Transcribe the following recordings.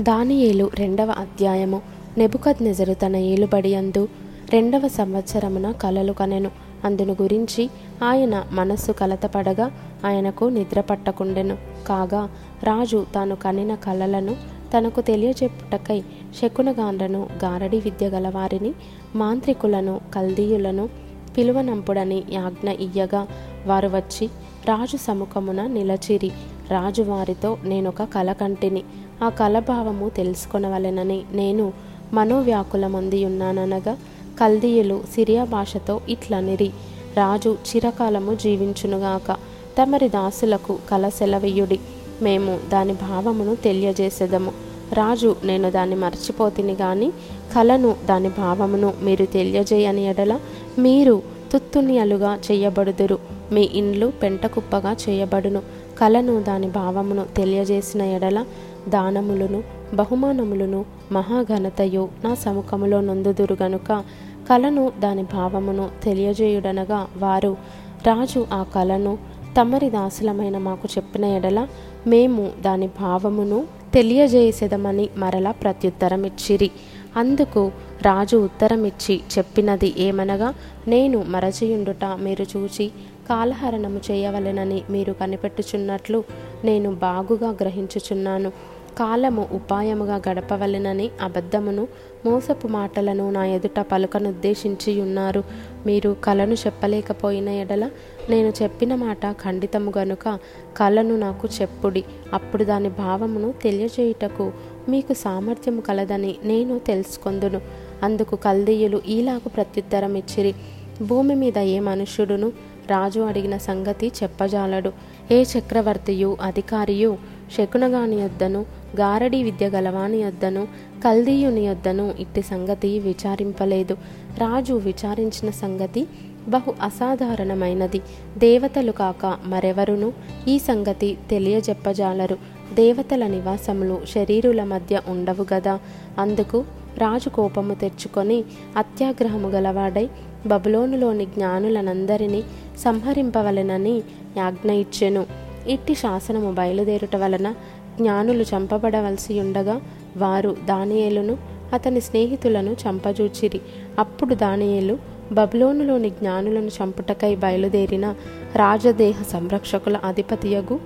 దానియేలు రెండవ అధ్యాయము. నెబుకద్ నెజరు తన ఏలుబడి అందు రెండవ సంవత్సరమున కలలు కనెను. అందును గురించి ఆయన మనస్సు కలతపడగా ఆయనకు నిద్ర పట్టకుండెను కాగా రాజు తాను కనిన కలలను తనకు తెలియజెప్పుటకై శకునగాండ్రను గారడి విద్య గలవారిని మాంత్రికులను కల్దీయులను పిలువనంపుడని యాజ్ఞ ఇయ్యగా వారు వచ్చి రాజు సముఖమున నిలచిరి. రాజు వారితో నేనొక కల కంటిని ఆ కలభావము తెలుసుకొనవలెనని నేను మనోవ్యాకులమంది ఉన్నాననగా కల్దీయులు సిరియా భాషతో ఇట్లనిరి రాజు చిరకాలము జీవించునుగాక తమరి దాసులకు కల సెలవీయుడి మేము దాని భావమును తెలియజేసేదము. రాజు నేను దాన్ని మర్చిపోతిని గాని కలను దాని భావమును మీరు తెలియజేయని ఎడల మీరు తుత్తునియలుగా చేయబడుదురు. మీ ఇండ్లు పెంటకుప్పగా చేయబడును. కలను దాని భావమును తెలియజేసిన ఎడల దానములను బహుమానములను మహాఘనతయు నా సముఖములో నొందుదురు గనుక కలను దాని భావమును తెలియజేయుడనగా వారు రాజు ఆ కళను తమరి దాసులమైన మాకు చెప్పిన ఎడల మేము దాని భావమును తెలియజేసేదమని ప్రత్యుత్తరం ఇచ్చిరి అందుకు రాజు ఉత్తరమిచ్చి చెప్పినది ఏమనగా నేను మరచియుండుట మీరు చూచి కాలహరణము చేయవలెనని మీరు కనిపెట్టుచున్నట్లు నేను బాగుగా గ్రహించుచున్నాను. కాలము ఉపాయముగా గడపవలెనని అబద్ధమును మోసపు మాటలను నా ఎదుట పలుకనుద్దేశించి ఉన్నారు మీరు కలను చెప్పలేకపోయిన ఎడల నేను చెప్పిన మాట ఖండితము గనుక కలను నాకు చెప్పుడి. అప్పుడు దాని భావమును తెలియజేయుటకు మీకు సామర్థ్యము కలదని నేను తెలుసుకొందును. అందుకు కల్దీయులు ఈలాగు ప్రత్యుత్తరం ఇచ్చిరి భూమి మీద ఏ మనుష్యుడును రాజు అడిగిన సంగతి చెప్పజాలడు. ఏ చక్రవర్తియు అధికారియు శకునగాని యొద్దను గారడి విద్య గలవాని యొద్దను కల్దీయుని యొద్దను ఇట్టి సంగతి విచారింపలేదు. రాజు విచారించిన సంగతి బహు అసాధారణమైనది. దేవతలు కాక మరెవరును? ఈ సంగతి తెలియజెప్పజాలరు. దేవతల నివాసములు శరీరుల మధ్య ఉండవు గదా. అందుకు రాజు కోపము తెచ్చుకొని అత్యాగ్రహము గలవాడై బబులోనులోని జ్ఞానులనందరినీ సంహరింపవలెనని యాజ్ఞ ఇచ్చెను. ఇట్టి శాసనము బయలుదేరుట వలన జ్ఞానులు చంపబడవలసి ఉండగా వారు దానియేలును అతని స్నేహితులను చంపజూచిరి. అప్పుడు దానియేలు బబులోనులోని జ్ఞానులను చంపుటకై బయలుదేరిన రాజదేహ సంరక్షకుల అధిపతియగు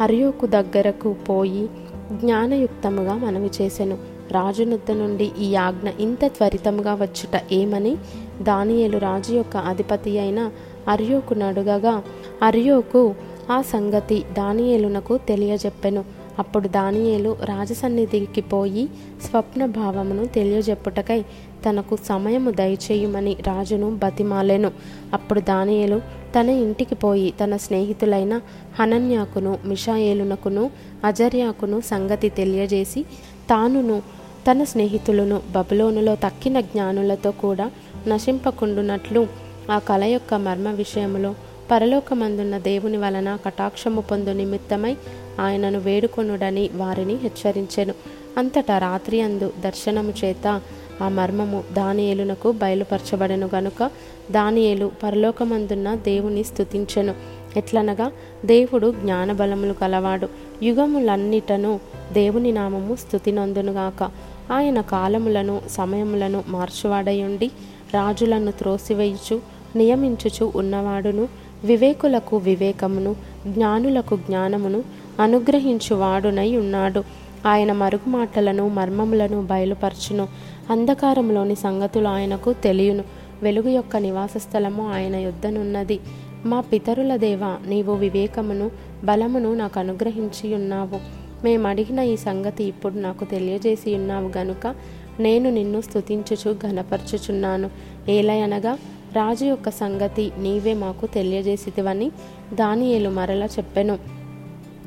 అరియోకు దగ్గరకు పోయి జ్ఞానయుక్తముగా మనవి చేసెను. రాజునొద్ద నుండి ఈ ఆజ్ఞ ఇంత త్వరితముగా వచ్చుట ఏమని దానియేలు రాజు యొక్క అధిపతి అయిన అర్యోకు నడుగగా అర్యోకు ఆ సంగతి దానియేలునకు తెలియజెప్పెను. అప్పుడు దానియేలు రాజసన్నిధికి పోయి స్వప్న భావమును తెలియజెప్పుటకై తనకు సమయము దయచేయమని రాజును బతిమాలెను. అప్పుడు దానియేలు తన ఇంటికి పోయి తన స్నేహితులైన హనన్యాకును మిషాయేలునకును అజర్యాకును సంగతి తెలియజేసి తానును తన స్నేహితులను బబులోనులో తక్కిన జ్ఞానులతో కూడా నశింపకుండునట్లు ఆ కళ యొక్క మర్మ విషయములో పరలోకమందున్న దేవుని వలన కటాక్షము పొందు నిమిత్తమై ఆయనను వేడుకొనుడని వారిని హెచ్చరించెను. అంతటా రాత్రి అందు దర్శనము చేత ఆ మర్మము దానియేలునకు బయలుపరచబడెను గనుక దానియేలు పరలోకమందున్న దేవుని స్థుతించెను ఎట్లనగా దేవుడు జ్ఞానబలములు కలవాడు. యుగములన్నిటను దేవుని నామము స్థుతినందునుగాక ఆయన కాలములను సమయములను మార్చువాడయుండి రాజులను త్రోసివేయుచు నియమించుచు ఉన్నవాడును వివేకులకు వివేకమును జ్ఞానులకు జ్ఞానమును అనుగ్రహించువాడునై ఉన్నాడు. ఆయన మరుగు మాటలను మర్మములను బయలుపరచును. అంధకారంలోని సంగతులు ఆయనకు తెలియను. వెలుగు యొక్క నివాస స్థలము ఆయన యుద్ధనున్నది మా పితరుల దేవ నీవు వివేకమును బలమును నాకు అనుగ్రహించి ఉన్నావు. మేమడిగిన ఈ సంగతి ఇప్పుడు నాకు తెలియజేసి ఉన్నావు గనుక నేను నిన్ను స్తుతించుచు ఘనపరచుచున్నాను. ఏలయనగా రాజు యొక్క సంగతి నీవే మాకు తెలియజేసిదివని దానియేలు మరలా చెప్పెను.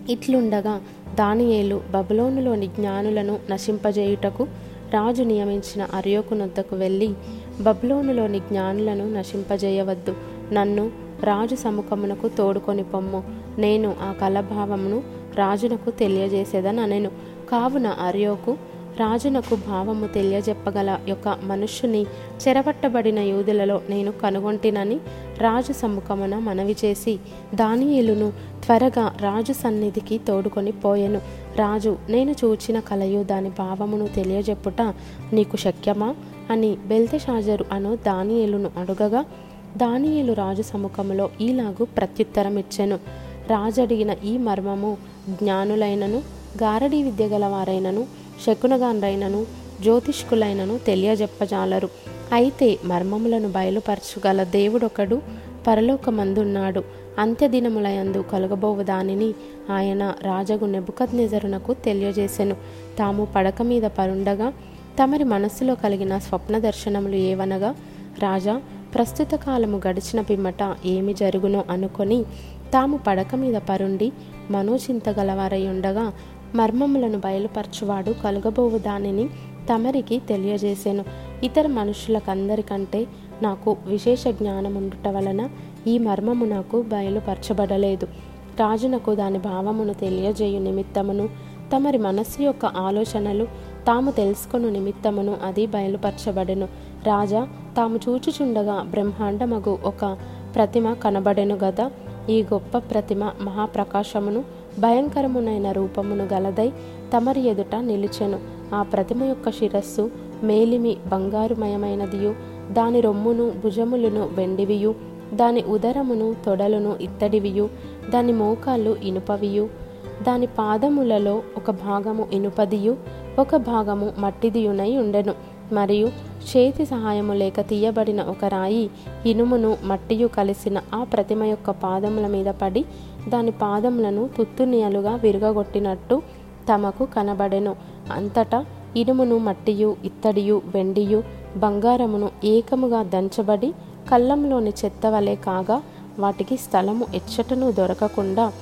ఇట్లుండగా దానియేలు బబులోనులోని జ్ఞానులను నశింపజేయుటకు రాజు నియమించిన అర్యోకునొద్దకు వెళ్ళి బబులోనులోని జ్ఞానులను నశింపజేయవద్దు. నన్ను రాజు సముఖమునకు తోడుకొని పొమ్ము. నేను ఆ కలభావమును రాజునకు తెలియజేసేదని అనెను కావున అర్యోకు రాజునకు భావము తెలియజెప్పగల యొక్క మనుష్యుని చెరవట్టబడిన యూదులలో నేను కనుగొంటినని రాజు సముఖమున మనవి చేసి దానియేలును త్వరగా రాజు సన్నిధికి తోడుకొని పోయెను. రాజు నేను చూచిన కలయు దాని భావమును తెలియజెప్పుట నీకు శక్యమా అని బెల్తెషాజరు అను దానియేలును అడుగగా దానియేలు రాజు సముఖములో ఈలాగు ప్రత్యుత్తరమిచ్చెను. రాజు అడిగిన ఈ మర్మము జ్ఞానులైనను గారడీ విద్య గలవారైనను శకునగాన్రైనను జ్యోతిష్కులైనను తెలియజెప్పజాలరు. అయితే మర్మములను బయలుపరచుగల దేవుడొకడు పరలోకమందున్నాడు. అంత్యదినములయందు కలుగబోవు దానిని ఆయన రాజగు నెబుకద్నెజరునకు తెలియజేసెను. తాము పడక మీద పరుండగా తమరి మనస్సులో కలిగిన స్వప్న దర్శనములు ఏవనగా రాజా ప్రస్తుత కాలము గడిచిన పిమ్మట ఏమి జరుగునో అనుకొని తాము పడక మీద పరుండి మనోచింతగలవారై ఉండగా మర్మములను బయలుపరచువాడు కలుగబోవు దానిని తమరికి తెలియజేసెను. ఇతర మనుషులకందరికంటే నాకు విశేష జ్ఞానం ఉండుట వలన ఈ మర్మము నాకు బయలుపరచబడలేదు. రాజునకు దాని భావమును తెలియజేయు నిమిత్తమును తమరి మనస్సు యొక్క ఆలోచనలు తాము తెలుసుకొను నిమిత్తమును అది బయలుపరచబడెను. రాజా తాము చూచుచుండగా బ్రహ్మాండమగు ఒక ప్రతిమ కనబడెను గదా ఈ గొప్ప ప్రతిమ మహాప్రకాశమును భయంకరమునైన రూపమును గలదై తమరి ఎదుట నిలిచెను. ఆ ప్రతిమ యొక్క శిరస్సు మేలిమి బంగారుమయమైనదియు. దాని రొమ్మును భుజములను వెండివియు. దాని ఉదరమును తొడలను ఇత్తడివియు. దాని మోకాళ్ళు ఇనుపవియు. దాని పాదములలో ఒక భాగము ఇనుపదియు ఒక భాగము మట్టిదియునై ఉండెను. మరియు చేతి సహాయము లేక తీయబడిన ఒక రాయి ఇనుమును మట్టియు కలిసిన ఆ ప్రతిమ యొక్క పాదముల మీద పడి దాని పాదములను తుత్తునియలుగా విరగొట్టినట్టు తమకు కనబడెను. అంతటా ఇనుమును మట్టియు ఇత్తడియు వెండియు బంగారమును ఏకముగా దంచబడి కళ్ళంలోని చెత్త వలె కాగా వాటికి స్థలము ఎచ్చటను దొరకకుండా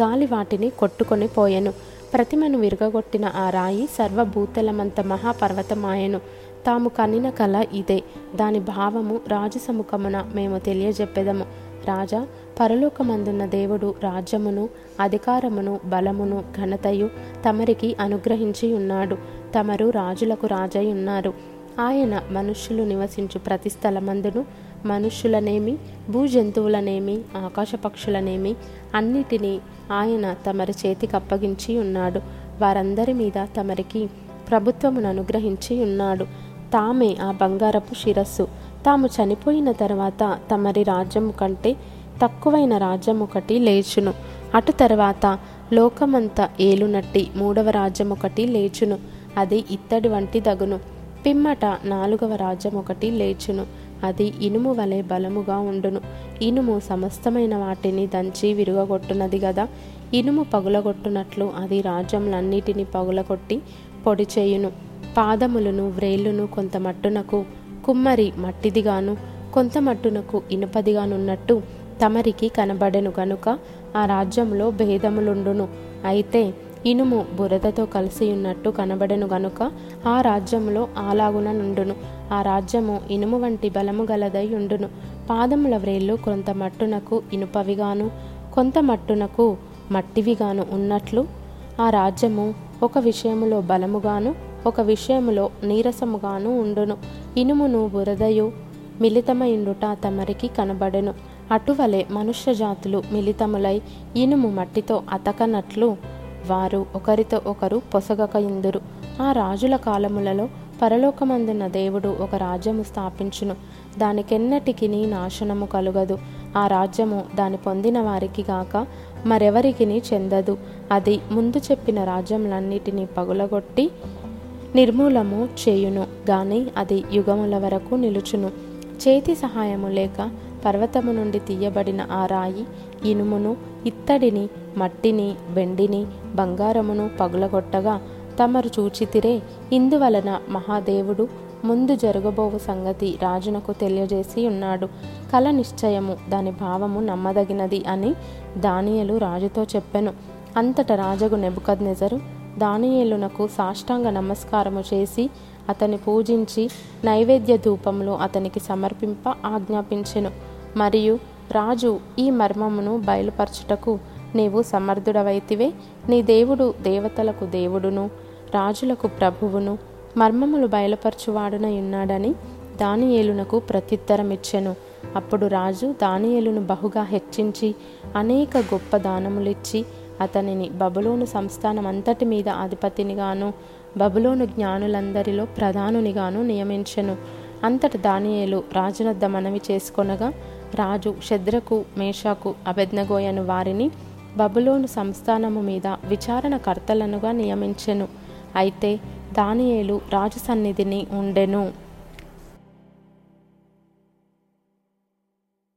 గాలి వాటిని కొట్టుకొని పోయెను. ప్రతిమను విరగగొట్టిన ఆ రాయి సర్వభూతలమంత మహాపర్వతమాయెను. తాము కనిన కళ ఇదే. దాని భావము రాజు సముఖమున మేము తెలియజెప్పెదము. రాజా పరలోకమందున్న దేవుడు రాజ్యమును అధికారమును బలమును ఘనతయు తమరికి అనుగ్రహించి ఉన్నాడు తమరు రాజులకు రాజై ఉన్నారు ఆయన మనుష్యులు నివసించు ప్రతి స్థలమందును మనుష్యులనేమి భూజంతువులనేమి ఆకాశ పక్షులనేమి అన్నిటినీ ఆయన తమరి చేతికి అప్పగించి ఉన్నాడు వారందరి మీద తమరికి ప్రభుత్వమును అనుగ్రహించి ఉన్నాడు తామే ఆ బంగారపు శిరస్సు. తాము చనిపోయిన తర్వాత తమరి రాజ్యము కంటే తక్కువైన రాజ్యం ఒకటి లేచును. అటు తర్వాత లోకమంతా ఏలునట్టి మూడవ రాజ్యం ఒకటి లేచును. అది ఇత్తడి వంటి దగును. పిమ్మట నాలుగవ రాజ్యం ఒకటి లేచును. అది ఇనుము వలె బలముగా ఉండును. ఇనుము సమస్తమైన వాటిని దంచి విరుగగొట్టునది గదా. ఇనుము పగులగొట్టునట్లు అది రాజ్యములన్నిటినీ పగులగొట్టి పొడి చేయును. పాదములను వ్రేళ్ళును కొంత మట్టునకు కుమ్మరి మట్టిదిగాను కొంత మట్టునకు ఇనుపదిగానున్నట్టు తమరికి కనబడెను గనుక ఆ రాజ్యంలో భేదములుండును. అయితే ఇనుము బురదతో కలిసి ఉన్నట్టు కనబడెను గనుక ఆ రాజ్యంలో ఆలాగున నుండును. ఆ రాజ్యము ఇనుము వంటి బలము గలదై ఉండును. పాదముల వ్రేళ్ళు కొంత మట్టునకు ఇనుపవిగాను కొంత మట్టునకు మట్టివిగాను ఉన్నట్లు ఆ రాజ్యము ఒక విషయములో బలముగాను ఒక విషయంలో నీరసముగాను ఉండును. ఇనుమును బురదయు మిళితమైండుట తమరికి కనబడెను. అటువలే మనుష్య జాతులు మిళితములై ఇనుము మట్టితో అతకనట్లు వారు ఒకరితో ఒకరు పొసగక ఇందురు ఆ రాజుల కాలములలో పరలోకమందున్న దేవుడు ఒక రాజ్యము స్థాపించును. దానికెన్నటికి నాశనము కలుగదు. ఆ రాజ్యము దాని పొందిన వారికి గాక మరెవరికి చెందదు. అది ముందు చెప్పిన రాజ్యములన్నిటినీ పగులగొట్టి నిర్మూలము చేయును గాని అది యుగముల వరకు నిలుచును. చేతి సహాయము లేక పర్వతము నుండి తీయబడిన ఆ రాయి ఇనుమును ఇత్తడిని మట్టిని వెండిని బంగారమును పగులగొట్టగా తమరు చూచితిరే. ఇందువలన మహాదేవుడు ముందు జరగబోవు సంగతి రాజునకు తెలియజేసి ఉన్నాడు. కల నిశ్చయము దాని భావము నమ్మదగినది అని దానియలు రాజుతో చెప్పెను. అంతట రాజగు నెబుకద్నెజరు దానియేలునకు సాష్టాంగ నమస్కారము చేసి అతని పూజించి నైవేద్య ధూపములు అతనికి సమర్పింప ఆజ్ఞాపించెను. మరియు రాజు ఈ మర్మమును బయలుపరచుటకు నీవు సమర్థుడవైతివే. నీ దేవుడు దేవతలకు దేవుడును రాజులకు ప్రభువును మర్మములు బయలుపరచువాడునై ఉన్నాడని దానియేలునకు ప్రత్యుత్తరమిచ్చెను. అప్పుడు రాజు దానియేలును బహుగా హెచ్చించి అనేక గొప్ప దానములిచ్చి అతనిని బబులోను సంస్థానం అంతటి మీద అధిపతినిగాను బబులోను జ్ఞానులందరిలో ప్రధానునిగాను నియమించెను. అంతట దానియేలు రాజునద్ద మనవి చేసుకొనగా రాజు శద్రకు మేషాకు అభెజ్ఞగోయను వారిని బబులోను సంస్థానము మీద విచారణకర్తలనుగా నియమించెను. అయితే దానియేలు రాజు సన్నిధిని ఉండెను.